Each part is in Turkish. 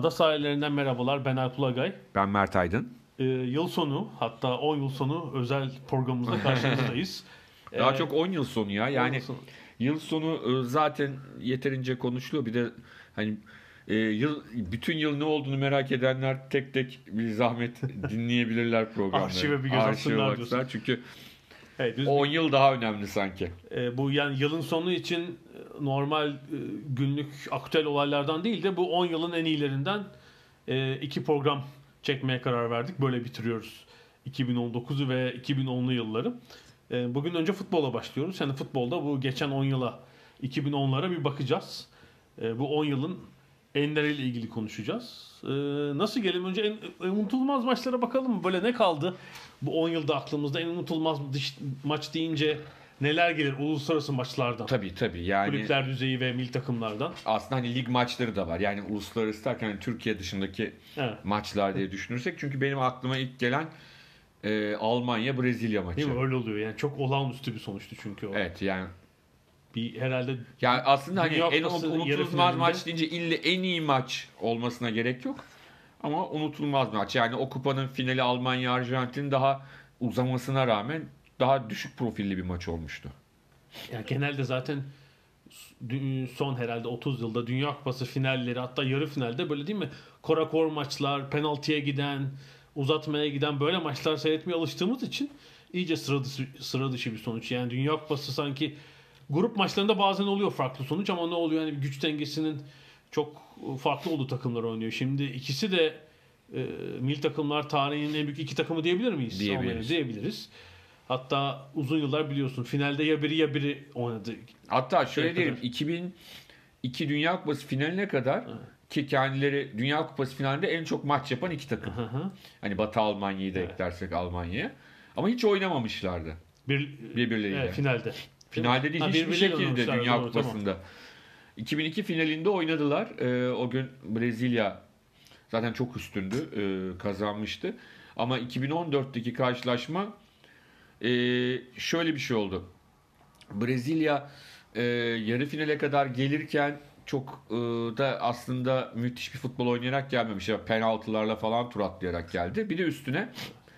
Ada sahillerinden merhabalar. Ben Alp Ulagay. Ben Mert Aydın. Ee, yıl sonu hatta 10 yıl sonu özel programımızda karşınızdayız. Daha Ee, çok 10 yıl sonu ya. Yani yıl sonu. yıl sonu e, zaten yeterince konuşuluyor. Bir de hani e, yıl bütün yıl ne olduğunu merak edenler tek tek bir zahmet dinleyebilirler programları. Arşive bir göz Arşive atsınlar diyorsun. Çünkü Evet, biz 10 yıl daha önemli sanki. e, bu yani yılın sonu için e, normal e, günlük aktüel olaylardan değil de bu 10 yılın en iyilerinden e, iki program çekmeye karar verdik. Böyle bitiriyoruz 2019'u ve 2010'lu yılları. E, bugün önce futbola başlıyoruz. Yani futbolda bu geçen 10 yıla 2010'lara bir bakacağız. E, bu 10 yılın enleriyle ilgili konuşacağız. E, nasıl gelelim önce en, en unutulmaz maçlara bakalım mı? Böyle ne kaldı? Bu 10 yılda aklımızda en unutulmaz dış, maç deyince neler gelir uluslararası maçlardan? Tabii tabii. Yani Kulüpler düzeyi ve milli takımlardan. aslında hani lig maçları da var. Yani uluslararası derken hani Türkiye dışındaki Evet. maçlar diye düşünürsek. Çünkü benim aklıma ilk gelen e, Almanya Brezilya maçı. Değil mi? Öyle oluyor. Yani çok olağanüstü bir sonuçtu çünkü o. Evet yani Bir herhalde Yani aslında hani en unutulmaz maç deyince ille en iyi maç olmasına gerek yok. Ama unutulmaz maç. Yani o kupanın finali Almanya Arjantin daha uzamasına rağmen daha düşük profilli bir maç olmuştu. yani genelde zaten son herhalde 30 yılda Dünya Kupası finalleri hatta yarı finalde böyle değil mi? Korakor maçlar, penaltıya giden, uzatmaya giden böyle maçlar seyretmeye alıştığımız için iyice sıra dışı, sıra dışı bir sonuç. Yani Dünya Kupası sanki grup maçlarında bazen oluyor farklı sonuç ama ne oluyor? Yani güç dengesinin çok farklı olduğu takımlar oynuyor. Şimdi ikisi de e, milli takımlar tarihinin en büyük iki takımı diyebilir miyiz? Diyebiliriz. Diyebiliriz. Hatta uzun yıllar biliyorsun finalde ya biri ya biri oynadı. Hatta şöyle Şey diyelim kadar. 2002 Dünya Kupası finaline kadar ki kendileri Dünya Kupası finalinde en çok maç yapan iki takım. Hı hı. Hani Batı Almanya'yı da eklersek Almanya'ya. Ama hiç oynamamışlardı. Bir, Birbirleriyle. Evet, finalde. Finalde değil Ha, hiçbir şekilde Dünya doğru, tamam. Kupası'nda. 2002 finalinde oynadılar. Ee, o gün Brezilya zaten çok üstündü. ee, kazanmıştı. Ama 2014'teki karşılaşma ee, şöyle bir şey oldu. Brezilya ee, yarı finale kadar gelirken çok ee, da aslında müthiş bir futbol oynayarak gelmemiş. Ya, penaltılarla falan tur atlayarak geldi. Bir de üstüne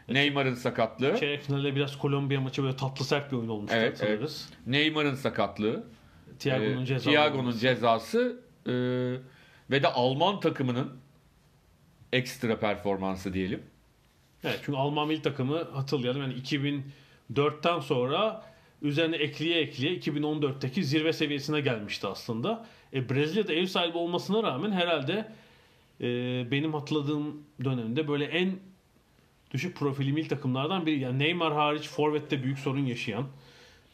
Neymar'ın sakatlığı. Çeyrek finalde biraz Kolombiya maçı böyle tatlı sert bir oyun olmuştu Evet, hatırlarız. Neymar'ın sakatlığı. Thiago'nun Ee, cezası. Thiago'nun cezası e, ve de Alman takımının ekstra performansı diyelim. Evet çünkü Alman milli takımı hatırlayalım yani 2004'ten sonra üzerine ekleye ekleye 2014'teki zirve seviyesine gelmişti aslında. E, Brezilya'da ev sahibi olmasına rağmen herhalde e, benim hatırladığım dönemde böyle en düşük profili milli takımlardan biri. Yani Neymar hariç Forvet'te büyük sorun yaşayan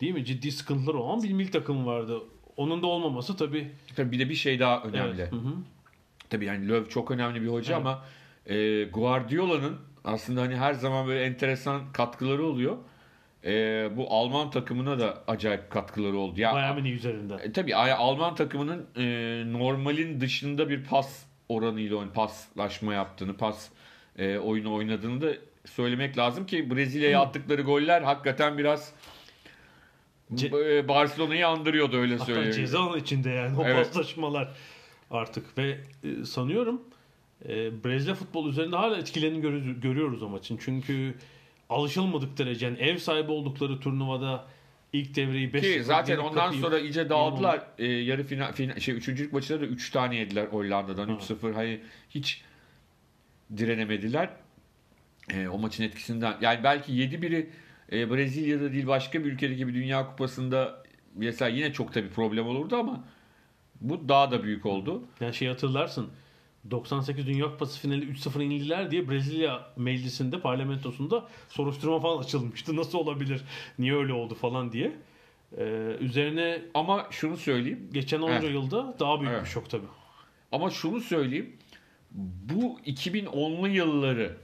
değil mi? Ciddi sıkıntılar olan bir milli takım vardı. Onun da olmaması tabii Tabii bir de bir şey daha önemli. Evet, hı hı. Tabii yani Löw çok önemli bir hoca Evet. ama e, Guardiola'nın aslında hani her zaman böyle enteresan katkıları oluyor. E, bu Alman takımına da acayip katkıları oldu. Ya, Bayern Münih üzerinden. E, tabii Alman takımının e, normalin dışında bir pas oranıyla oyun paslaşma yaptığını, pas e, oyunu oynadığını da söylemek lazım ki Brezilya'ya attıkları goller hakikaten biraz Ce- e, Barcelona'yı andırıyordu öyle Hatta söyleyeyim. ceza alanı içinde yani o Evet. paslaşmalar artık ve e, sanıyorum e, Brezilya futbol üzerinde hala etkilerini görüyoruz, görüyoruz o maçın. Çünkü alışılmadık derece yani ev sahibi oldukları turnuvada ilk devreyi 5 Ki zaten ondan sonra iyice dağıldılar. Ee, yarı final, final şey üçüncülük maçında da 3 tane yediler Hollanda'dan 3-0. Hani hiç direnemediler. Ee, o maçın etkisinden. Yani belki 7-1'i e, Brezilya'da değil başka bir ülkedeki bir Dünya Kupası'nda mesela yine çok tabii problem olurdu ama bu daha da büyük oldu. Yani şey hatırlarsın 98 Dünya Kupası finali 3-0 yenildiler diye Brezilya meclisinde parlamentosunda soruşturma falan açılmıştı. Nasıl olabilir? Niye öyle oldu falan diye. Ee, üzerine Ama şunu söyleyeyim. geçen 10 Evet. yılda daha büyük Evet. bir şok tabii. Ama şunu söyleyeyim. Bu 2010'lu yılları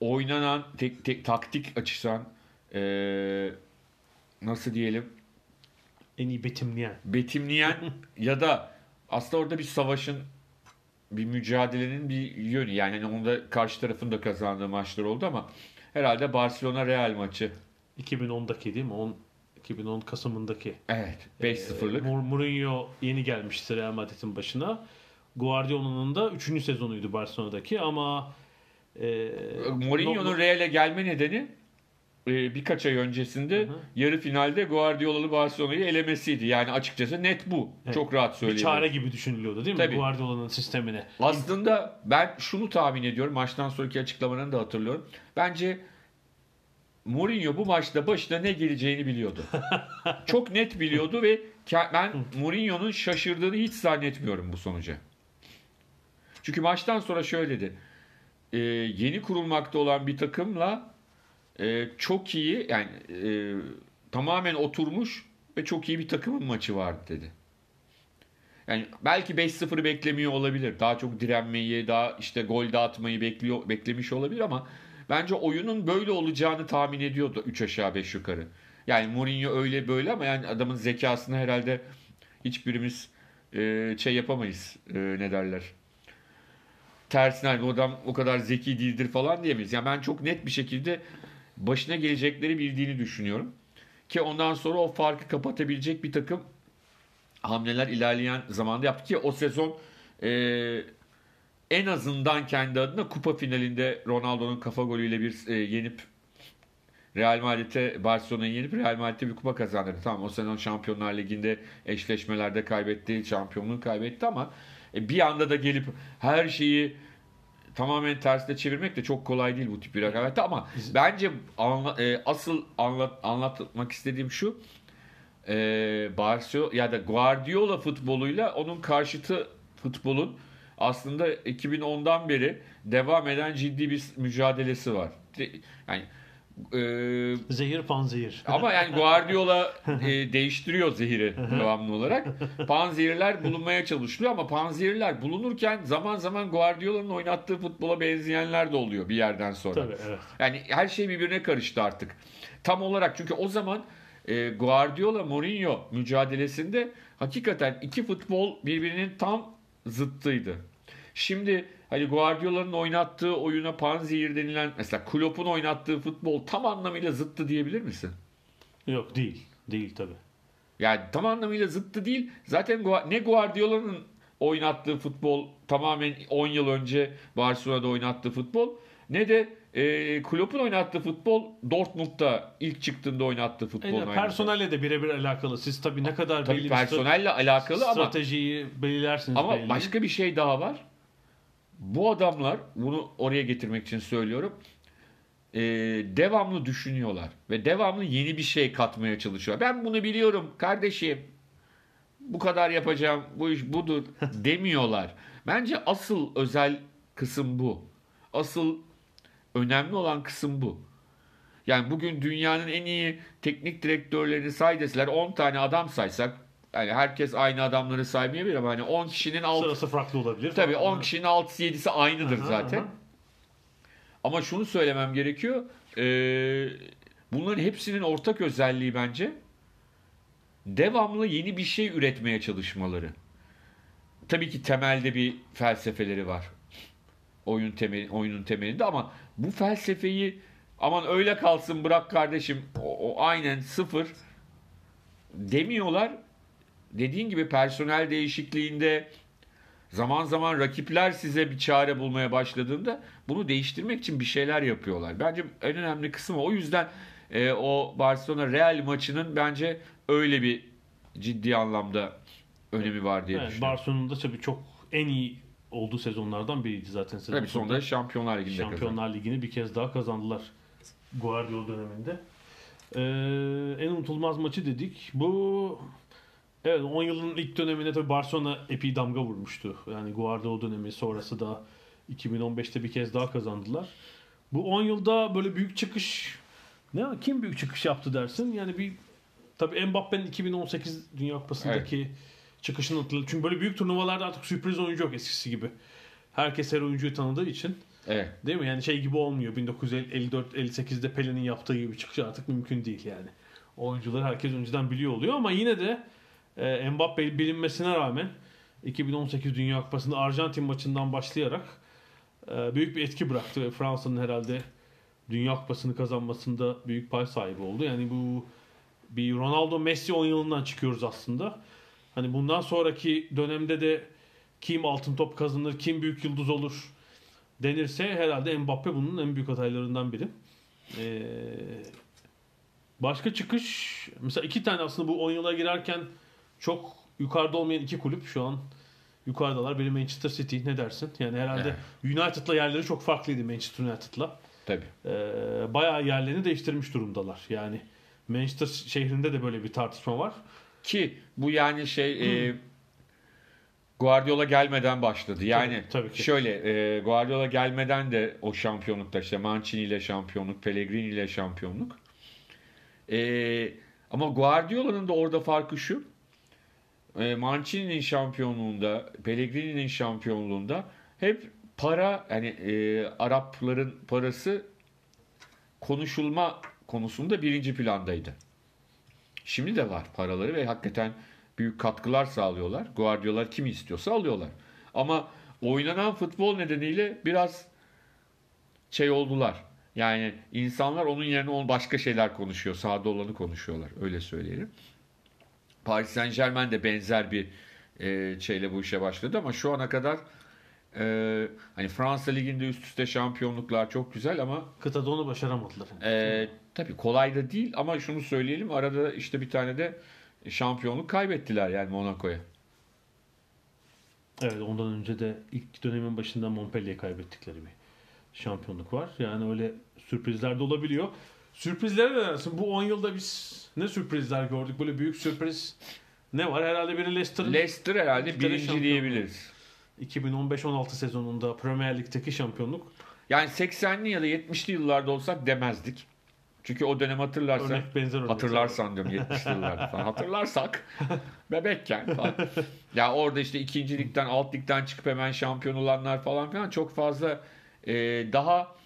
oynanan tek, tek taktik açıdan eee, nasıl diyelim En iyi betimleyen. betimleyen ya da aslında orada bir savaşın bir mücadelenin bir yönü yani hani onda karşı tarafın da kazandığı maçlar oldu ama herhalde Barcelona Real maçı. 2010'daki değil mi? 10 2010 Kasım'ındaki. Evet 5-0'lık. Mou- Mourinho yeni gelmişti Real Madrid'in başına. Guardiola'nın da 3. sezonuydu Barcelona'daki ama e, Mourinho'nun no- Real'e gelme nedeni e, birkaç ay öncesinde Hı hı. yarı finalde Guardiola'lı Barcelona'yı elemesiydi. Yani açıkçası net bu. Evet. Çok rahat bir söyleyebilirim. çare gibi düşünülüyordu değil mi? Tabii. Guardiola'nın sistemine. Aslında ben şunu tahmin ediyorum. Maçtan sonraki açıklamalarını da hatırlıyorum. Bence Mourinho bu maçta başına ne geleceğini biliyordu. Çok net biliyordu ve ben Mourinho'nun şaşırdığını hiç zannetmiyorum bu sonuca. Çünkü maçtan sonra şöyle dedi. "Ee, yeni kurulmakta olan bir takımla e, çok iyi yani e, tamamen oturmuş ve çok iyi bir takımın maçı vardı dedi. Yani belki 5-0'ı beklemiyor olabilir. Daha çok direnmeyi, daha işte gol dağıtmayı bekliyor, beklemiş olabilir ama bence oyunun böyle olacağını tahmin ediyordu 3 aşağı 5 yukarı. Yani Mourinho öyle böyle ama yani adamın zekasını herhalde hiçbirimiz e, şey yapamayız. E, ne derler? Tersine hani adam o kadar zeki değildir falan diyemeyiz. Yani ben çok net bir şekilde başına gelecekleri bildiğini düşünüyorum. Ki ondan sonra o farkı kapatabilecek bir takım hamleler ilerleyen zamanda yaptı ki o sezon e, en azından kendi adına kupa finalinde Ronaldo'nun kafa golüyle bir e, yenip Real Madrid'e Barcelona'yı yenip Real Madrid'e bir kupa kazandırdı. Tamam o sezon Şampiyonlar Ligi'nde eşleşmelerde kaybetti, şampiyonluğu kaybetti ama e, bir anda da gelip her şeyi tamamen tersine çevirmek de çok kolay değil bu tip bir rekabette ama bence anla- e, asıl anlat, anlatmak istediğim şu e, Barcelona ya da Guardiola futboluyla onun karşıtı futbolun aslında 2010'dan beri devam eden ciddi bir mücadelesi var. Yani e, Zehir panzehir. ama yani Guardiola e, değiştiriyor zehiri devamlı olarak. Panzehirler bulunmaya çalışılıyor ama panzehirler bulunurken zaman zaman Guardiola'nın oynattığı futbola benzeyenler de oluyor bir yerden sonra. Tabii evet. Yani her şey birbirine karıştı artık. Tam olarak çünkü o zaman e, Guardiola Mourinho mücadelesinde hakikaten iki futbol birbirinin tam zıttıydı. Şimdi hani Guardiola'nın oynattığı oyuna panzehir denilen mesela Klopp'un oynattığı futbol tam anlamıyla zıttı diyebilir misin? Yok değil. Değil tabii. Yani tam anlamıyla zıttı değil. Zaten ne Guardiola'nın oynattığı futbol tamamen 10 yıl önce Barcelona'da oynattığı futbol ne de e, Klopp'un oynattığı futbol Dortmund'da ilk çıktığında oynattığı futbol. Yani personelle de birebir alakalı. Siz tabii ne kadar Tabii belli bir personelle alakalı ama stratejiyi belirlersiniz ama belli. başka bir şey daha var. Bu adamlar bunu oraya getirmek için söylüyorum. e, devamlı düşünüyorlar ve devamlı yeni bir şey katmaya çalışıyor. Ben bunu biliyorum kardeşim. Bu kadar yapacağım. Bu iş budur demiyorlar. Bence asıl özel kısım bu. Asıl önemli olan kısım bu. Yani bugün dünyanın en iyi teknik direktörlerini say deseler 10 tane adam saysak yani herkes aynı adamları saymayabilir ama hani 10 kişinin altı Sırası farklı olabilir. Tabii falan. 10 kişinin 6'sı 7'si aynıdır Aha, zaten. aha. Ama şunu söylemem gerekiyor. Ee, bunların hepsinin ortak özelliği bence devamlı yeni bir şey üretmeye çalışmaları. Tabii ki temelde bir felsefeleri var. Oyun temeli, oyunun temelinde ama bu felsefeyi aman öyle kalsın bırak kardeşim o, o aynen sıfır demiyorlar. Dediğin gibi personel değişikliğinde Zaman zaman rakipler size bir çare bulmaya başladığında bunu değiştirmek için bir şeyler yapıyorlar. Bence en önemli kısmı o yüzden e, o Barcelona Real maçının bence öyle bir ciddi anlamda önemi var diye Evet, düşünüyorum. Barcelona'nın da tabii çok en iyi olduğu sezonlardan biriydi zaten sezon Tabii sonunda Şampiyonlar Ligi'nde kazandı. Şampiyonlar Ligi'ni bir kez daha kazandılar Guardiola döneminde. Ee, en unutulmaz maçı dedik. Bu evet 10 yılın ilk döneminde tabii Barcelona epey damga vurmuştu. Yani Guardiola dönemi sonrası da 2015'te bir kez daha kazandılar. Bu 10 yılda böyle büyük çıkış ne kim büyük çıkış yaptı dersin? Yani bir tabii Mbappe'nin 2018 Dünya Kupası'ndaki çıkışını hatırladım. Çünkü böyle büyük turnuvalarda artık sürpriz oyuncu yok eskisi gibi. Herkes her oyuncuyu tanıdığı için. Evet. Değil mi? Yani şey gibi olmuyor. 1954-58'de Pelin'in yaptığı gibi çıkış artık mümkün değil yani. Oyuncuları herkes önceden biliyor oluyor ama yine de e, Mbappe bilinmesine rağmen 2018 Dünya Kupası'nda Arjantin maçından başlayarak e, büyük bir etki bıraktı ve Fransa'nın herhalde Dünya Kupası'nı kazanmasında büyük pay sahibi oldu. Yani bu bir Ronaldo Messi 10 yılından çıkıyoruz aslında. Hani bundan sonraki dönemde de kim altın top kazanır, kim büyük yıldız olur denirse herhalde Mbappe bunun en büyük adaylarından biri. Ee, başka çıkış mesela iki tane aslında bu 10 yıla girerken çok yukarıda olmayan iki kulüp şu an yukarıdalar. Biri Manchester City ne dersin? Yani herhalde United'la yerleri çok farklıydı Manchester United'la. Tabii. Ee, bayağı yerlerini değiştirmiş durumdalar. Yani Manchester şehrinde de böyle bir tartışma var. Ki bu yani şey e, Guardiola gelmeden başladı. Yani Tabii, tabii ki. şöyle e, Guardiola gelmeden de o şampiyonlukta işte Mancini ile şampiyonluk, Pellegrini ile şampiyonluk. E, ama Guardiola'nın da orada farkı şu. E, Mancini'nin şampiyonluğunda, Pellegrini'nin şampiyonluğunda hep para yani e, Arapların parası konuşulma konusunda birinci plandaydı. Şimdi de var paraları ve hakikaten büyük katkılar sağlıyorlar. Guardiola kimi istiyorsa alıyorlar. Ama oynanan futbol nedeniyle biraz şey oldular. Yani insanlar onun yerine başka şeyler konuşuyor. Sahada olanı konuşuyorlar. Öyle söyleyelim. Paris Saint Germain de benzer bir e, şeyle bu işe başladı ama şu ana kadar e, hani Fransa Ligi'nde üst üste şampiyonluklar çok güzel ama Kıtada onu başaramadılar. ee, tabii kolay da değil ama şunu söyleyelim arada işte bir tane de şampiyonluk kaybettiler yani Monaco'ya. Evet ondan önce de ilk dönemin başında Montpellier'e kaybettikleri bir şampiyonluk var. Yani öyle sürprizler de olabiliyor. Sürprizlere ne dersin? Bu 10 yılda biz ne sürprizler gördük? Böyle büyük sürpriz ne var? Herhalde biri Leicester'ın Leicester herhalde İngiltere birinci şampiyonu. diyebiliriz. 2015-16 sezonunda Premier Lig'deki şampiyonluk. Yani 80'li ya da 70'li yıllarda olsak demezdik. Çünkü o dönem hatırlarsan Örnek benzer örnek. hatırlarsan diyorum 70'li yıllarda falan hatırlarsak bebekken falan. Ya orada işte ikinci ligden alt ligden çıkıp hemen şampiyon olanlar falan filan çok fazla e, daha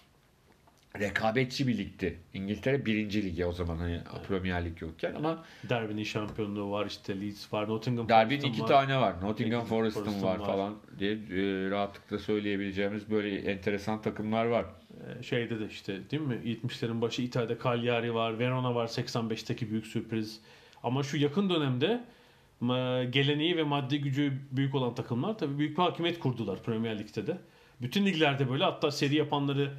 rekabetçi bir ligdi. İngiltere birinci ligi o zaman hani Premier Lig yokken ama Derby'nin şampiyonluğu var işte Leeds var Nottingham Derby'nin iki var. tane var. Nottingham Forest'ın Forest'ın var var. falan diye e, rahatlıkla söyleyebileceğimiz böyle enteresan takımlar var. Ee, Şeyde de işte değil mi? 70'lerin başı İtalya'da Cagliari var, Verona var 85'teki büyük sürpriz. Ama şu yakın dönemde geleneği ve maddi gücü büyük olan takımlar tabii büyük bir hakimiyet kurdular Premier Lig'de de. Bütün liglerde böyle hatta seri yapanları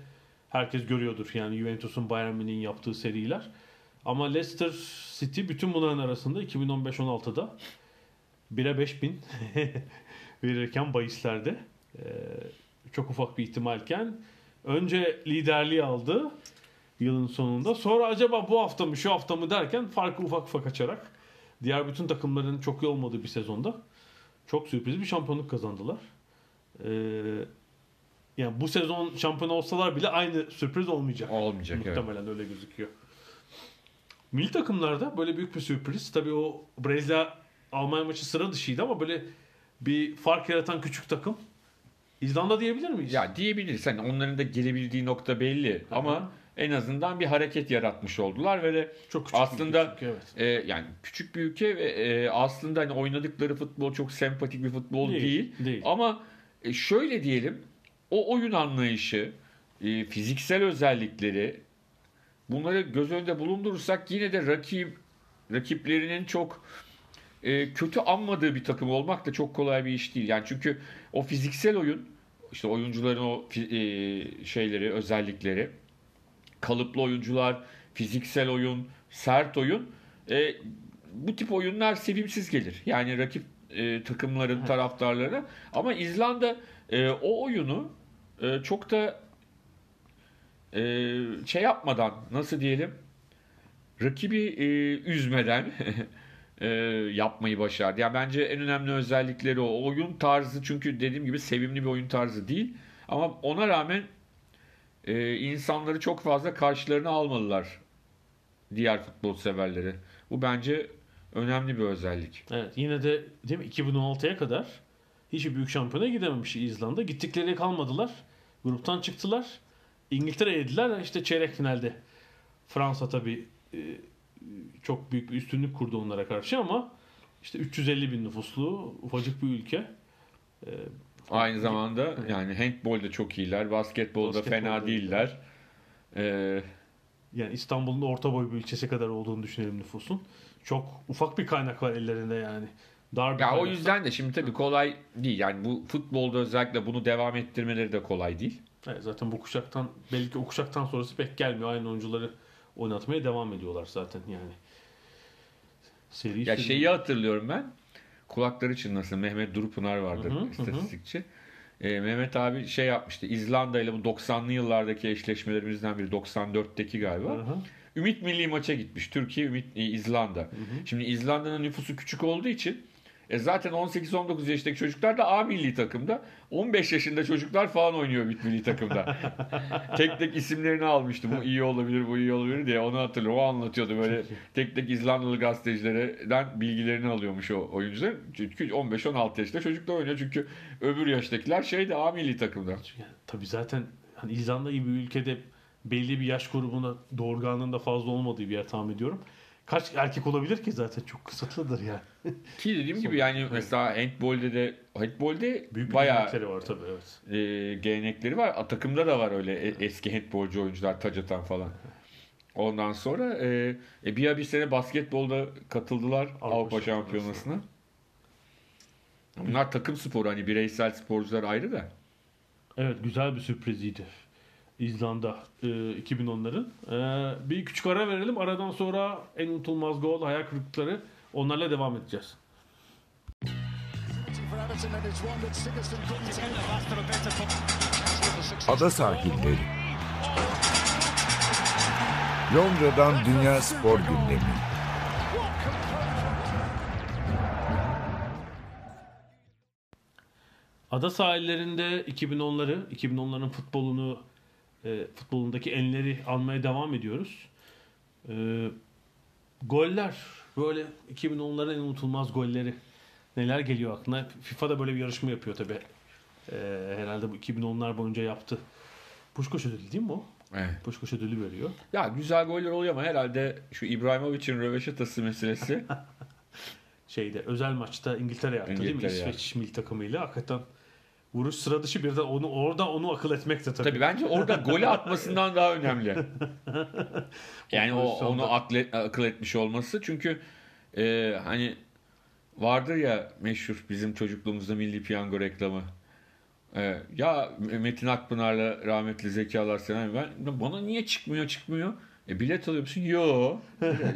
herkes görüyordur. Yani Juventus'un Bayern Münih'in yaptığı seriler. Ama Leicester City bütün bunların arasında 2015-16'da 1'e 5000 verirken bahislerde çok ufak bir ihtimalken önce liderliği aldı yılın sonunda. Sonra acaba bu hafta mı şu hafta mı derken farkı ufak ufak açarak diğer bütün takımların çok iyi olmadığı bir sezonda çok sürpriz bir şampiyonluk kazandılar. Ee, yani bu sezon şampiyon olsalar bile aynı sürpriz olmayacak. Olmayacak evet. Muhtemelen öyle gözüküyor. Milli takımlarda böyle büyük bir sürpriz. Tabii o Brezilya Almanya maçı sıra dışıydı ama böyle bir fark yaratan küçük takım. İzlanda diyebilir miyiz? Ya diyebiliriz. Hani onların da gelebildiği nokta belli ama en azından bir hareket yaratmış oldular ve de çok küçük aslında bir ülke, evet. e, yani küçük bir ülke ve e, aslında hani oynadıkları futbol çok sempatik bir futbol değil. Değil, değil. Ama e, şöyle diyelim o oyun anlayışı, e, fiziksel özellikleri bunları göz önünde bulundurursak yine de rakip rakiplerinin çok e, kötü anmadığı bir takım olmak da çok kolay bir iş değil. Yani çünkü o fiziksel oyun, işte oyuncuların o e, şeyleri, özellikleri, kalıplı oyuncular, fiziksel oyun, sert oyun. E, bu tip oyunlar sevimsiz gelir. Yani rakip e, takımların taraftarlarına. Ama İzlanda e, o oyunu e, çok da e, şey yapmadan nasıl diyelim rakibi e, üzmeden e, yapmayı başardı. Yani bence en önemli özellikleri o. Oyun tarzı çünkü dediğim gibi sevimli bir oyun tarzı değil. Ama ona rağmen e, insanları çok fazla karşılarına almadılar diğer futbol severleri. Bu bence önemli bir özellik. Evet yine de değil mi 2016'ya kadar hiçbir büyük şampiyona gidememiş İzlanda. Gittikleri kalmadılar. Gruptan çıktılar. İngiltere yediler. İşte çeyrek finalde Fransa tabii e, çok büyük bir üstünlük kurdu onlara karşı ama işte 350 bin nüfuslu ufacık bir ülke. E, Aynı zamanda yani handbolda çok iyiler, basketbolda, Basketbolda fena değiller. Ee, Yani İstanbul'un orta boy bir ilçesi kadar olduğunu düşünelim nüfusun. Çok ufak bir kaynak var ellerinde yani. Dar bir ya o yüzden de şimdi tabii kolay değil. Yani bu futbolda özellikle bunu devam ettirmeleri de kolay değil. Evet, zaten bu kuşaktan belki o kuşaktan sonrası pek gelmiyor. Aynı oyuncuları oynatmaya devam ediyorlar zaten yani. Seri Ya seri- şeyi hatırlıyorum ben. Kulakları çınlasın Mehmet Durupınar Hı hı, hı hı. istatistikçi. Ee, Mehmet abi şey yapmıştı. İzlanda ile bu 90'lı yıllardaki eşleşmelerimizden biri 94'teki galiba. Hı hı. Ümit milli maça gitmiş. Türkiye, Ümit e, İzlanda. Şimdi İzlanda'nın nüfusu küçük olduğu için e zaten 18-19 yaşındaki çocuklar da A milli takımda. 15 yaşında çocuklar falan oynuyor Ümit milli takımda. tek tek isimlerini almıştı. Bu iyi olabilir, bu iyi olabilir diye onu hatırlıyorum. O anlatıyordu böyle tek tek İzlandalı gazetecilerden bilgilerini alıyormuş o oyuncular. Çünkü 15-16 yaşında çocuklar oynuyor. Çünkü öbür yaştakiler şeyde A milli takımda. Tabii zaten hani İzlanda gibi bir ülkede belli bir yaş grubuna doğurganlığın da fazla olmadığı bir yer tahmin ediyorum. Kaç erkek olabilir ki zaten çok kısıtlıdır yani. Ki dediğim gibi yani mesela handbolde de handbolde Büyük bir bayağı gelenekleri var tabii evet. e, gelenekleri var. A, takımda da var öyle e- eski handbolcu oyuncular taç atan falan. Ondan sonra e, e, bir bir sene basketbolda katıldılar Avrupa, Şampiyonası'na. Bunlar takım sporu hani bireysel sporcular ayrı da. Evet güzel bir sürpriziydi. İzlanda e, 2010'ların. E, bir küçük ara verelim. Aradan sonra en unutulmaz gol, hayal kırıklıkları onlarla devam edeceğiz. Ada sahilleri. Londra'dan Dünya Spor Gündemi. Ada sahillerinde 2010'ları, 2010'ların futbolunu, e, futbolundaki enleri almaya devam ediyoruz. E, goller, böyle 2010'ların en unutulmaz golleri. Neler geliyor aklına? FIFA da böyle bir yarışma yapıyor tabi. herhalde bu 2010'lar boyunca yaptı. Puşkoş ödülü değil mi o? Evet. Puşkoş ödülü veriyor. Ya güzel goller oluyor ama herhalde şu İbrahimovic'in röveşatası meselesi Şeyde özel maçta İngiltere yaptı değil mi? İngiltere İsveç milli takımıyla. Hakikaten vuruş sıra dışı bir de onu orada onu akıl etmek de tabii. Tabii bence orada golü atmasından daha önemli. Yani o onu akıl, akıl etmiş olması. Çünkü e, hani vardır ya meşhur bizim çocukluğumuzda Milli Piyango reklamı. E, ya Metin Akpınar'la rahmetli Zeki Alasyanan ben bana niye çıkmıyor çıkmıyor? E, bilet alıyor musun? Yo.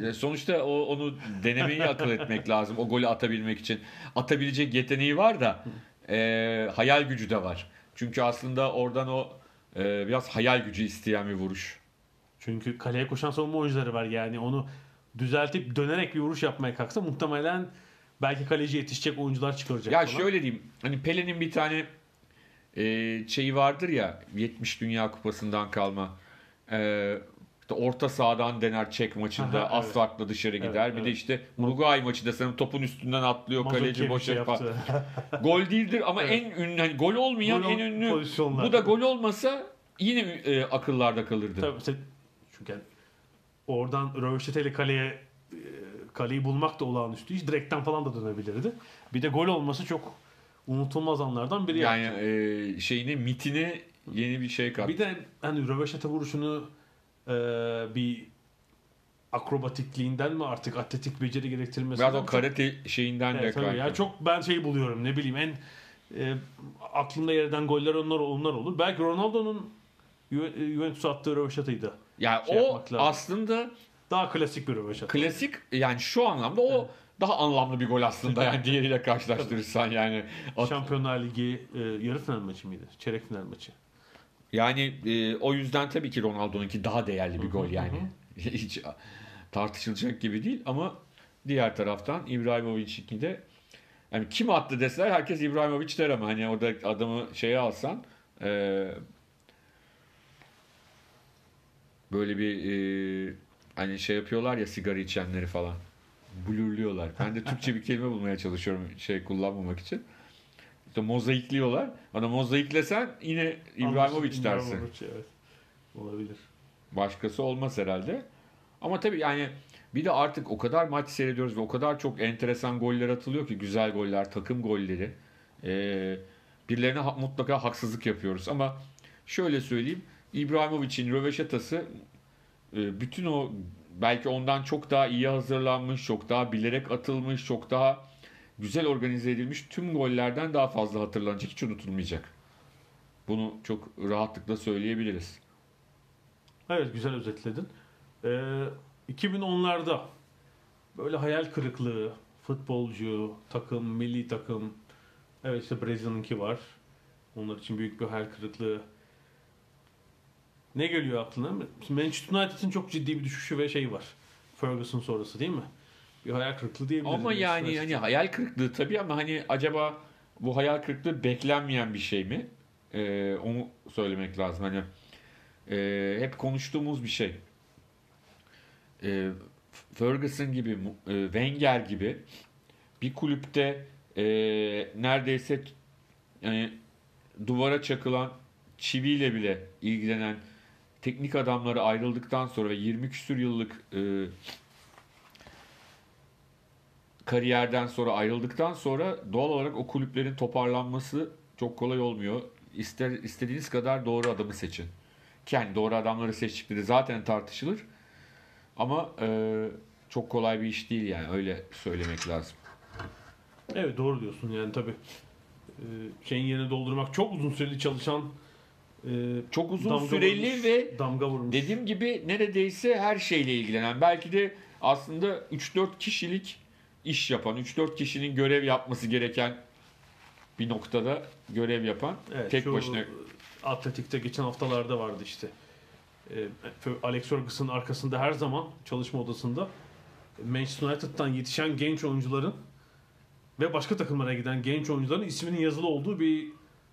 E, Sonuçta o, onu denemeyi akıl etmek lazım. O golü atabilmek için. Atabilecek yeteneği var da e, hayal gücü de var. Çünkü aslında oradan o e, biraz hayal gücü isteyen bir vuruş. Çünkü kaleye koşan savunma oyuncuları var yani onu düzeltip dönerek bir vuruş yapmaya kalksa muhtemelen belki kaleci yetişecek oyuncular çıkaracak Ya falan. şöyle diyeyim. Hani Pelé'nin bir tane e, şeyi vardır ya 70 Dünya Kupası'ndan kalma. E, işte orta sahadan dener çek maçında Aha, evet. dışarı Evet, gider. bir de evet. işte Uruguay maçında sanırım topun üstünden atlıyor kaleci Mazurkiewicz boşa yaptı. Gol değildir ama Evet. en ünlü hani gol olmayan Gol en ünlü. pozisyonlar. Bu da gol olmasa yine e, akıllarda kalırdı. Tabii, çünkü yani oradan röveşateli kaleye e, kaleyi bulmak da olağanüstü iş. Direkten falan da dönebilirdi. Bir de gol olması çok unutulmaz anlardan biri. Yani yaptı. e, şeyine mitine yeni bir şey kattı. Bir de hani röveşata vuruşunu e, bir akrobatikliğinden mi artık atletik beceri gerektirmesinden Biraz o çok- karate şeyinden de Evet, tabii. kaynaklı. Ya çok ben şey buluyorum ne bileyim en e, aklımda yer eden goller onlar onlar olur. Belki Ronaldo'nun Ju- Juventus'a attığı röveşataydı. Yani Şey o aslında Daha klasik bir röveşat. klasik yani şu anlamda o daha anlamlı bir gol aslında yani diğeriyle karşılaştırırsan yani. Şampiyonlar Ligi e, yarı final maçı mıydı? Çeyrek final maçı. Yani e, o yüzden tabii ki Ronaldo'nunki daha değerli bir gol yani. Hiç tartışılacak gibi değil ama diğer taraftan İbrahimovic'inki de yani kim attı deseler herkes İbrahimovic der ama hani orada adamı şeye alsan e, böyle bir e, hani şey yapıyorlar ya sigara içenleri falan blurluyorlar. Ben de Türkçe bir kelime bulmaya çalışıyorum şey kullanmamak için. İşte mozaikliyorlar. Ana mozaiklesen yine İbrahimovic dersin. İbrahimovic, evet. Olabilir. Başkası olmaz herhalde. Ama tabii yani bir de artık o kadar maç seyrediyoruz ve o kadar çok enteresan goller atılıyor ki güzel goller, takım golleri. Ee, birilerine ha- mutlaka haksızlık yapıyoruz ama şöyle söyleyeyim. İbrahimovic'in röveşatası e, bütün o belki ondan çok daha iyi hazırlanmış, çok daha bilerek atılmış, çok daha güzel organize edilmiş tüm gollerden daha fazla hatırlanacak, hiç unutulmayacak. Bunu çok rahatlıkla söyleyebiliriz. Evet güzel özetledin. Ee, 2010'larda böyle hayal kırıklığı, futbolcu, takım, milli takım. Evet işte Brezilya'nınki var. Onlar için büyük bir hayal kırıklığı. Ne geliyor aklına? Manchester United'ın çok ciddi bir düşüşü ve şey var. Ferguson sonrası değil mi? Bir hayal kırıklığı diyebiliriz. Ama yani hani hayal kırıklığı tabii ama hani acaba bu hayal kırıklığı beklenmeyen bir şey mi? Ee, onu söylemek lazım. Hani e, hep konuştuğumuz bir şey. E, Ferguson gibi, e, Wenger gibi bir kulüpte e, neredeyse yani duvara çakılan çiviyle bile ilgilenen teknik adamları ayrıldıktan sonra ve 20 küsür yıllık e, kariyerden sonra ayrıldıktan sonra doğal olarak o kulüplerin toparlanması çok kolay olmuyor. İster istediğiniz kadar doğru adamı seçin. Kendi doğru adamları seçtikleri zaten tartışılır. Ama e, çok kolay bir iş değil yani öyle söylemek lazım. Evet doğru diyorsun yani tabii. Ee, şeyin yerine doldurmak çok uzun süreli çalışan e, Çok uzun damga süreli vurmuş- ve damga vurmuş. dediğim gibi neredeyse her şeyle ilgilenen belki de aslında 3-4 kişilik iş yapan, 3-4 kişinin görev yapması gereken bir noktada görev yapan Evet, tek başına Atletik'te geçen haftalarda vardı işte. Ee, Alex Ferguson'ın arkasında her zaman çalışma odasında Manchester United'dan yetişen genç oyuncuların ve başka takımlara giden genç oyuncuların isminin yazılı olduğu bir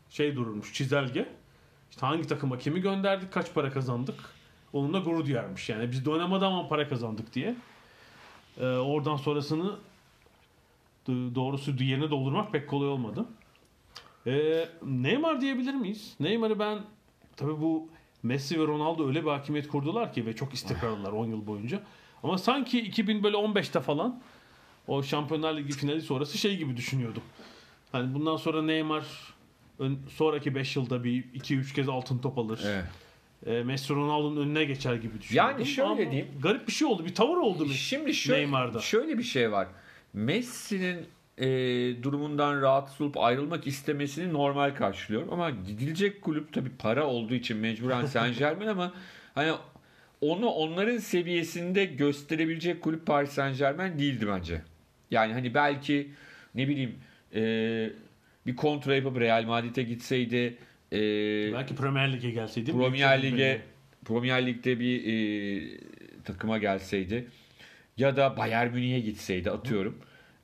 şey dururmuş, çizelge. İşte hangi takıma kimi gönderdik, kaç para kazandık. Onunla gurur duyarmış. Yani biz de oynamadan ama para kazandık diye. Ee, oradan sonrasını doğrusu yerine doldurmak pek kolay olmadı. Ee, Neymar diyebilir miyiz? Neymar'ı ben tabii bu Messi ve Ronaldo öyle bir hakimiyet kurdular ki ve çok istikrarlılar 10 yıl boyunca. Ama sanki 2015'te falan o Şampiyonlar Ligi finali sonrası şey gibi düşünüyordum. Hani bundan sonra Neymar sonraki 5 yılda bir 2-3 kez altın top alır. Evet. Ee, Messi Ronaldo'nun önüne geçer gibi düşünüyordum. Yani şöyle Ama diyeyim. Garip bir şey oldu. Bir tavır oldu. Messi. Şimdi şöyle, Neymar'da. şöyle bir şey var. Messi'nin e, durumundan rahatsız olup ayrılmak istemesini normal karşılıyorum. Ama gidilecek kulüp tabii para olduğu için mecburen Saint Germain ama hani onu onların seviyesinde gösterebilecek kulüp Paris Saint Germain değildi bence. Yani hani belki ne bileyim e, bir kontra yapıp Real Madrid'e gitseydi e, Belki Premier Lig'e gelseydi. Premier Lig'e Premier Lig'de bir e, takıma gelseydi ya da Bayern Münih'e gitseydi atıyorum.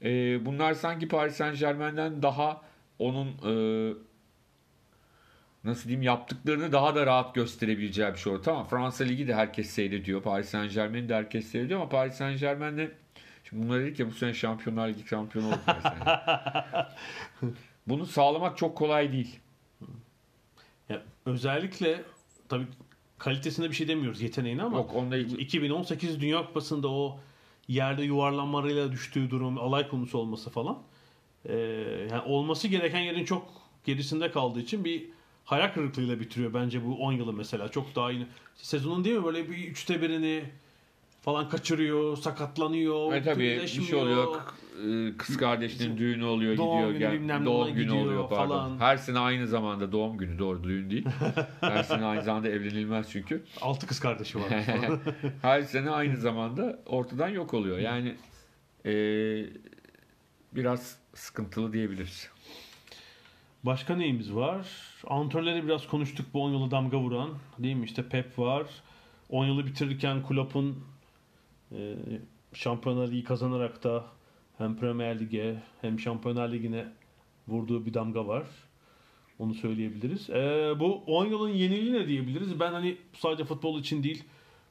E, bunlar sanki Paris Saint Germain'den daha onun e, nasıl diyeyim yaptıklarını daha da rahat gösterebileceği bir şey oldu. Tamam Fransa Ligi de herkes seyrediyor. Paris Saint Germain'i de herkes seyrediyor ama Paris Saint Germain'de şimdi bunlar dedik ya bu sene Şampiyonlar Ligi şampiyonu oldu. Bunu sağlamak çok kolay değil. Ya, özellikle tabii kalitesine bir şey demiyoruz yeteneğine ama Yok ilgili 2018 Dünya Kupası'nda o yerde yuvarlanmalarıyla düştüğü durum, alay konusu olması falan. Ee, yani olması gereken yerin çok gerisinde kaldığı için bir hayal kırıklığıyla bitiriyor bence bu 10 yılı mesela. Çok daha iyi. Sezonun değil mi böyle bir üçte birini falan kaçırıyor, sakatlanıyor, E tabii bir şey oluyor. e, Kız kardeşinin düğünü oluyor, Doğum gidiyor. günü gel- doğum günü gidiyor oluyor pardon. falan. Her sene aynı zamanda doğum günü doğru düğün değil. Her sene aynı zamanda evlenilmez çünkü. Altı kız kardeşi var. Her sene aynı zamanda ortadan yok oluyor. Yani e, biraz sıkıntılı diyebiliriz. Başka neyimiz var? Antrenörleri biraz konuştuk bu 10 yılı damga vuran. Değil mi? İşte Pep var. 10 yılı bitirirken Klopp'un e, Şampiyonlar Ligi kazanarak da hem Premier Lig'e hem Şampiyonlar Ligi'ne vurduğu bir damga var. Onu söyleyebiliriz. E, bu 10 yılın yeniliği ne diyebiliriz? Ben hani sadece futbol için değil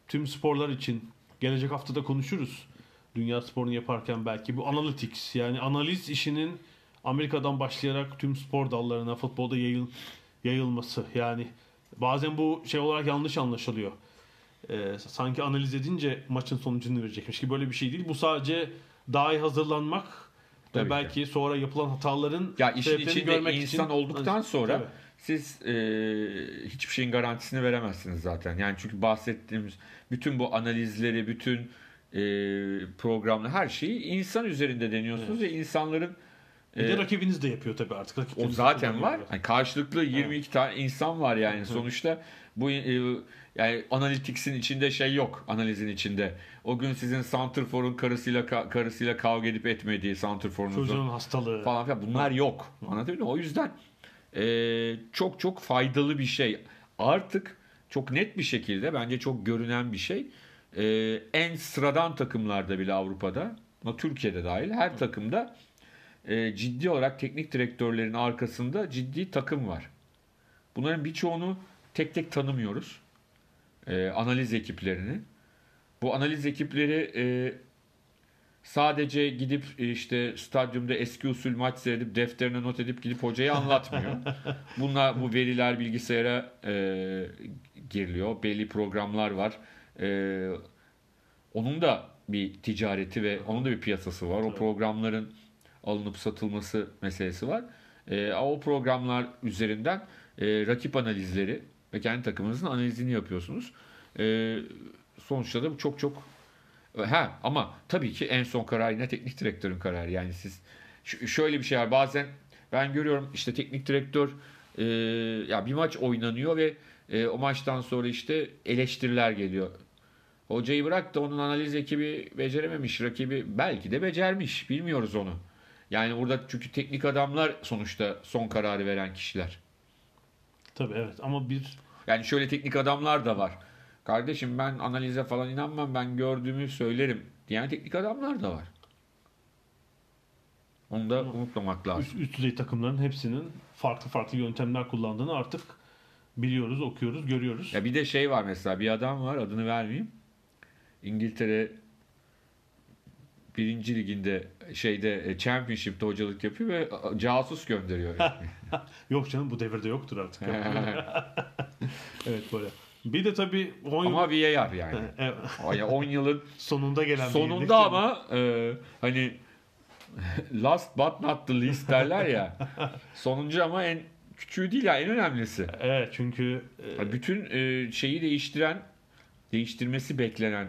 tüm sporlar için gelecek haftada konuşuruz. Dünya sporunu yaparken belki bu analytics yani analiz işinin Amerika'dan başlayarak tüm spor dallarına futbolda yayıl, yayılması. Yani bazen bu şey olarak yanlış anlaşılıyor. Ee, sanki analiz edince maçın sonucunu verecekmiş ki böyle bir şey değil. Bu sadece daha iyi hazırlanmak Tabii ve ki. belki sonra yapılan hataların Ya işin içinde görmek insan için- olduktan sonra Tabii. siz e, hiçbir şeyin garantisini veremezsiniz zaten. Yani çünkü bahsettiğimiz bütün bu analizleri, bütün e, programlar, her şeyi insan üzerinde deniyorsunuz ve insanların Bir de e, rakibiniz de yapıyor tabii artık. o zaten var. Yani karşılıklı 22 tane insan var yani sonuçta bu e, yani analytics'in içinde şey yok analizin içinde. O gün sizin santrforun karısıyla ka- karısıyla kavga edip etmediği santrforunuzun Çocuğun hastalığı. falan filan bunlar yok. Anlatabiliyor muyum? O yüzden e, çok çok faydalı bir şey. Artık çok net bir şekilde bence çok görünen bir şey. E, en sıradan takımlarda bile Avrupa'da, Türkiye'de dahil her takımda e, ciddi olarak teknik direktörlerin arkasında ciddi takım var. Bunların birçoğunu tek tek tanımıyoruz. E, analiz ekiplerini. Bu analiz ekipleri e, sadece gidip işte stadyumda eski usul maç seyredip defterine not edip gidip hocaya anlatmıyor. Bunlar bu veriler bilgisayara e, giriliyor. Belli programlar var. E, onun da bir ticareti ve onun da bir piyasası var. O programların alınıp satılması meselesi var. E, o programlar üzerinden e, rakip analizleri ve kendi takımınızın analizini yapıyorsunuz. E, sonuçta da bu çok çok Ha ama tabii ki en son karar yine teknik direktörün kararı. Yani siz şöyle bir şey var. Bazen ben görüyorum işte teknik direktör e, ya bir maç oynanıyor ve e, o maçtan sonra işte eleştiriler geliyor. Hocayı bırak da onun analiz ekibi becerememiş. Rakibi belki de becermiş. Bilmiyoruz onu. Yani burada çünkü teknik adamlar sonuçta son kararı veren kişiler. Tabii evet ama bir Yani şöyle teknik adamlar da var. Kardeşim ben analize falan inanmam ben gördüğümü söylerim diyen teknik adamlar da var. Onu da unutmamak lazım. üst, üst düzey takımların hepsinin farklı farklı yöntemler kullandığını artık biliyoruz, okuyoruz, görüyoruz. Ya bir de şey var mesela bir adam var adını vermeyeyim. İngiltere birinci liginde şeyde e, Championship'te hocalık yapıyor ve casus gönderiyor. Yok canım bu devirde yoktur artık. evet böyle. Bir de tabii 10 yıl Ama VAR yani. Evet, O ya 10 yılın sonunda gelen sonunda ama e, hani last but not the least derler ya. Sonuncu ama en küçüğü değil ya en önemlisi. Evet çünkü e, bütün e, şeyi değiştiren, değiştirmesi beklenen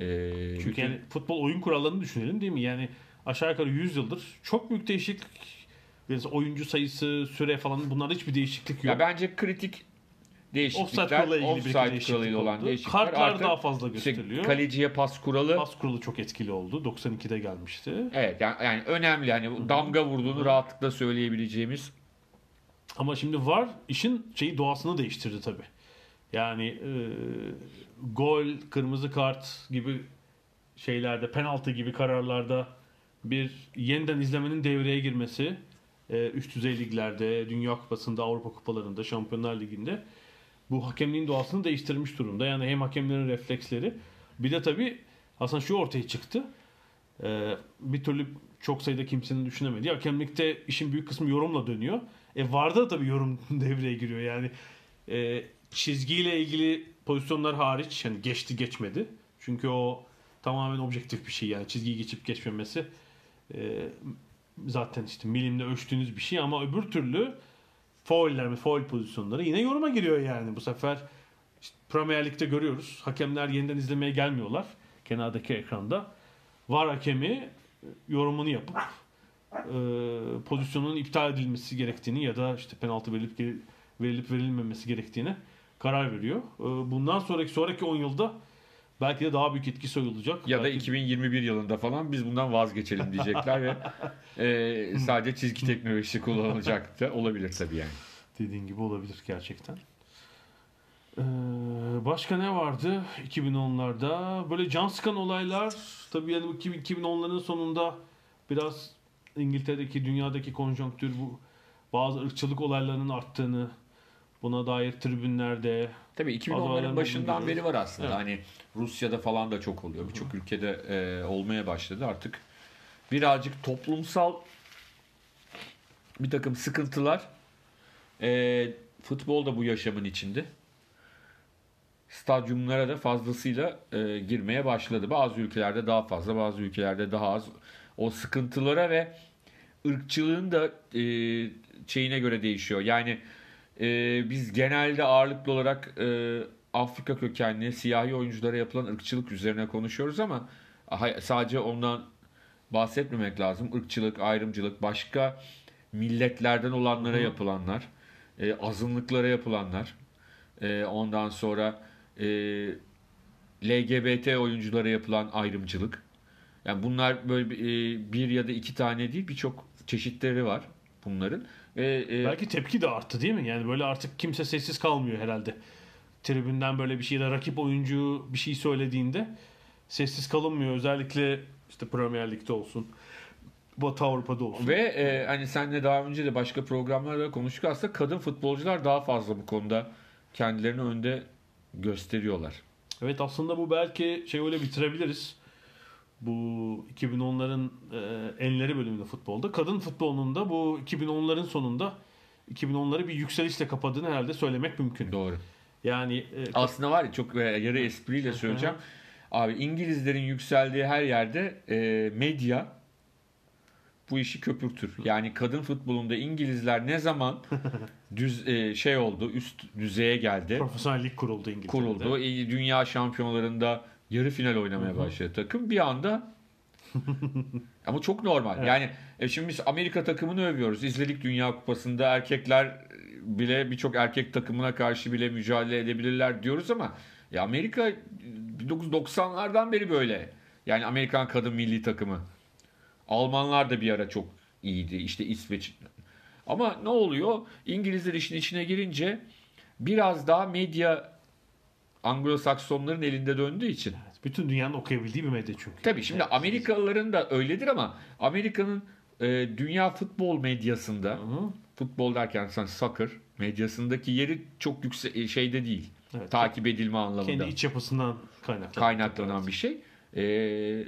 e, çünkü yani futbol oyun kurallarını düşünelim değil mi? Yani aşağı yukarı 100 yıldır çok büyük değişiklik mesela oyuncu sayısı, süre falan bunlarda hiçbir değişiklik yok. ya bence kritik değişiklikler, Offside kuralıyla ilgili bir değişiklik kuralıyla olan oldu. değişiklikler Kartlar artı daha fazla işte gösteriliyor. kaleciye pas kuralı Pas kuralı çok etkili oldu. 92'de gelmişti. evet yani, yani önemli yani bu damga vurduğunu rahatlıkla söyleyebileceğimiz Ama şimdi var işin şeyi doğasını değiştirdi tabi. Yani e, gol, kırmızı kart gibi şeylerde, penaltı gibi kararlarda bir yeniden izlemenin devreye girmesi e, üst düzey liglerde, Dünya Kupası'nda, Avrupa Kupalarında, Şampiyonlar Ligi'nde bu hakemliğin doğasını değiştirmiş durumda. Yani hem hakemlerin refleksleri bir de tabi aslında şu ortaya çıktı. E, bir türlü çok sayıda kimsenin düşünemediği. Hakemlikte işin büyük kısmı yorumla dönüyor. E VAR'da da tabii yorum devreye giriyor. Yani e, çizgiyle ilgili pozisyonlar hariç yani geçti geçmedi. Çünkü o tamamen objektif bir şey yani çizgiyi geçip geçmemesi e, zaten işte milimle ölçtüğünüz bir şey ama öbür türlü fauller mi faul pozisyonları yine yoruma giriyor yani bu sefer işte Premier Lig'de görüyoruz. Hakemler yeniden izlemeye gelmiyorlar. kenardaki ekranda var hakemi yorumunu yapıp e, pozisyonun iptal edilmesi gerektiğini ya da işte penaltı verilip verilip verilmemesi gerektiğini karar veriyor. E, bundan sonraki sonraki 10 yılda belki de daha büyük etkisi olacak. Ya da belki... 2021 yılında falan biz bundan vazgeçelim diyecekler ve e, sadece çizgi teknolojisi kullanılacak da olabilir tabii yani. Dediğin gibi olabilir gerçekten. Ee, başka ne vardı 2010'larda? Böyle can sıkan olaylar. Tabii yani bu 2010'ların sonunda biraz İngiltere'deki, dünyadaki konjonktür bu bazı ırkçılık olaylarının arttığını buna dair tribünlerde Tabii 2010'ların başından beri var aslında. Evet. Hani Rusya'da falan da çok oluyor. Birçok ülkede e, olmaya başladı artık. Birazcık toplumsal bir takım sıkıntılar e, futbol da bu yaşamın içinde. Stadyumlara da fazlasıyla e, girmeye başladı. Bazı ülkelerde daha fazla, bazı ülkelerde daha az. O sıkıntılara ve ırkçılığın da e, şeyine göre değişiyor. Yani e, biz genelde ağırlıklı olarak e, Afrika kökenli siyahi oyunculara yapılan ırkçılık üzerine konuşuyoruz ama sadece ondan bahsetmemek lazım. Irkçılık, ayrımcılık, başka milletlerden olanlara yapılanlar, e, azınlıklara yapılanlar, e, ondan sonra e, LGBT oyunculara yapılan ayrımcılık. Yani bunlar böyle e, bir ya da iki tane değil birçok çeşitleri var bunların. E, e, Belki tepki de arttı değil mi? Yani böyle artık kimse sessiz kalmıyor herhalde. Tribünden böyle bir şeyle rakip oyuncu bir şey söylediğinde sessiz kalınmıyor. Özellikle işte Premier Lig'de olsun. Batı Avrupa'da olsun. Ve e, hani senle daha önce de başka programlarda konuştuk aslında kadın futbolcular daha fazla bu konuda kendilerini önde gösteriyorlar. Evet aslında bu belki şey öyle bitirebiliriz. Bu 2010'ların e, enleri bölümünde futbolda. Kadın futbolunun da bu 2010'ların sonunda 2010'ları bir yükselişle kapadığını herhalde söylemek mümkün. Doğru. Yani e, aslında var ya çok e, yarı espriyle söyleyeceğim. Abi İngilizlerin yükseldiği her yerde e, medya bu işi köpürtür. Yani kadın futbolunda İngilizler ne zaman düz e, şey oldu, üst düzeye geldi. Profesyonellik kuruldu İngiltere'de. Kuruldu. Dünya şampiyonlarında yarı final oynamaya başladı takım. Bir anda ama çok normal. Evet. Yani e, şimdi biz Amerika takımını övüyoruz. İzledik Dünya Kupası'nda erkekler bile birçok erkek takımına karşı bile mücadele edebilirler diyoruz ama ya Amerika 1990'lardan beri böyle. Yani Amerikan kadın milli takımı. Almanlar da bir ara çok iyiydi. İşte İsveç. Ama ne oluyor? İngilizler işin içine girince biraz daha medya Anglo-Saksonların elinde döndüğü için. Evet, bütün dünyanın okuyabildiği bir medya çünkü. Tabii şimdi evet. Amerikalıların da öyledir ama Amerika'nın e, dünya futbol medyasında Hı-hı. futbol derken sen soccer medyasındaki yeri çok yüksek e, şeyde değil. Evet, takip edilme anlamında. Kendi iç yapısından kaynaklanan, kaynaklanan bir şey. Ee,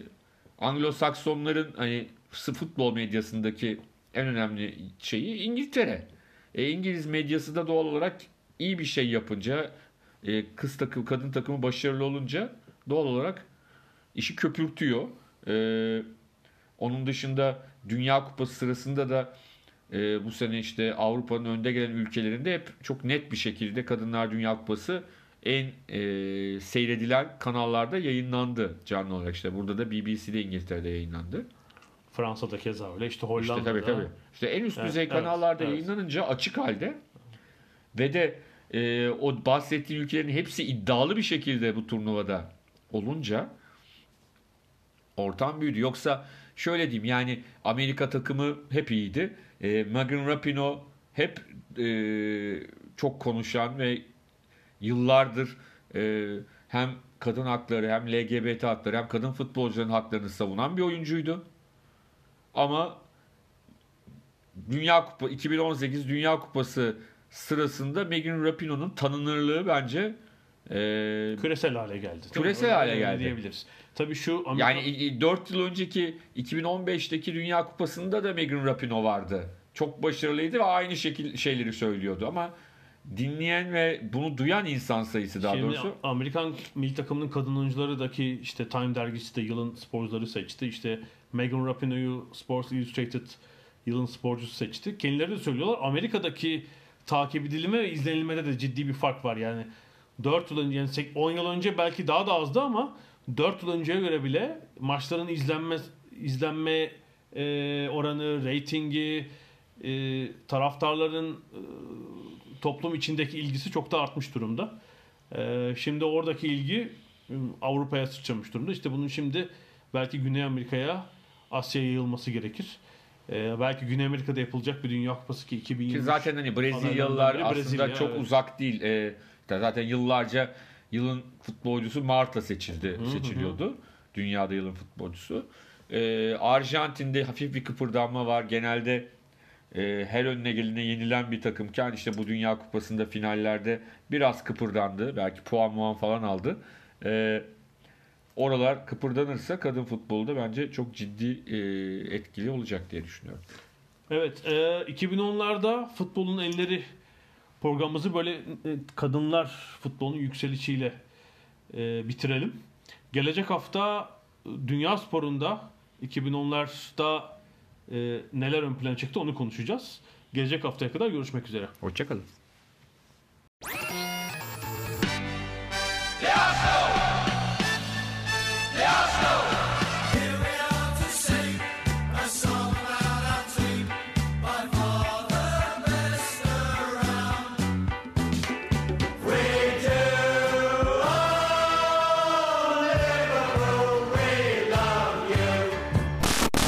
Anglo-Saksonların hani futbol medyasındaki en önemli şeyi İngiltere. E, İngiliz medyası da doğal olarak iyi bir şey yapınca e, kız takım kadın takımı başarılı olunca doğal olarak işi köpürtüyor. E, onun dışında Dünya Kupası sırasında da e, bu sene işte Avrupa'nın önde gelen ülkelerinde hep çok net bir şekilde Kadınlar Dünya Kupası en e, seyredilen kanallarda yayınlandı canlı olarak. işte burada da BBC'de İngiltere'de yayınlandı. Fransa'da keza öyle. İşte Hollanda'da. İşte tabii tabii. İşte en üst düzey evet, kanallarda evet, yayınlanınca açık halde ve de e, o bahsettiğim ülkelerin hepsi iddialı bir şekilde bu turnuvada olunca ortam büyüdü. Yoksa şöyle diyeyim yani Amerika takımı hep iyiydi. E, Megan Rapinoe hep e, çok konuşan ve yıllardır e, hem kadın hakları hem LGBT hakları hem kadın futbolcuların haklarını savunan bir oyuncuydu. Ama Dünya Kupa 2018 Dünya Kupası sırasında Megan Rapinoe'nun tanınırlığı bence e, küresel hale geldi. Küresel hale geldi diyebiliriz. Tabii şu Amerika... yani 4 yıl önceki 2015'teki Dünya Kupası'nda da Megan Rapinoe vardı. Çok başarılıydı ve aynı şekil şeyleri söylüyordu ama dinleyen ve bunu duyan insan sayısı daha Şimdi doğrusu. Amerikan milli takımının kadın oyuncularıdaki işte Time dergisi de yılın sporcuları seçti. İşte Megan Rapinoe'yu Sports Illustrated yılın sporcusu seçti. Kendileri de söylüyorlar Amerika'daki takip edilme ve izlenilmede de ciddi bir fark var. Yani 4 yıl önce yani 10 yıl önce belki daha da azdı ama 4 yıl önceye göre bile maçların izlenme izlenme e, oranı, reytingi, e, taraftarların e, toplum içindeki ilgisi çok da artmış durumda. E, şimdi oradaki ilgi e, Avrupa'ya sıçramış durumda. İşte bunun şimdi belki Güney Amerika'ya, Asya'ya yayılması gerekir. E, belki Güney Amerika'da yapılacak bir Dünya Kupası ki 2023. Ki zaten hani Brezilyalılar aslında Brezilya, çok evet. uzak değil. Ee, zaten yıllarca yılın futbolcusu Mart'la seçildi, seçiliyordu. Dünyada yılın futbolcusu. Ee, Arjantin'de hafif bir kıpırdanma var. Genelde e, her önüne gelene yenilen bir takımken işte bu Dünya Kupası'nda finallerde biraz kıpırdandı. Belki puan muan falan aldı. Ee, oralar kıpırdanırsa kadın futbolda bence çok ciddi e, etkili olacak diye düşünüyorum. Evet, e, 2010'larda futbolun elleri programımızı böyle e, kadınlar futbolunun yükselişiyle e, bitirelim. Gelecek hafta e, dünya sporunda 2010'larda e, neler ön plana çıktı onu konuşacağız. Gelecek haftaya kadar görüşmek üzere. Hoşçakalın.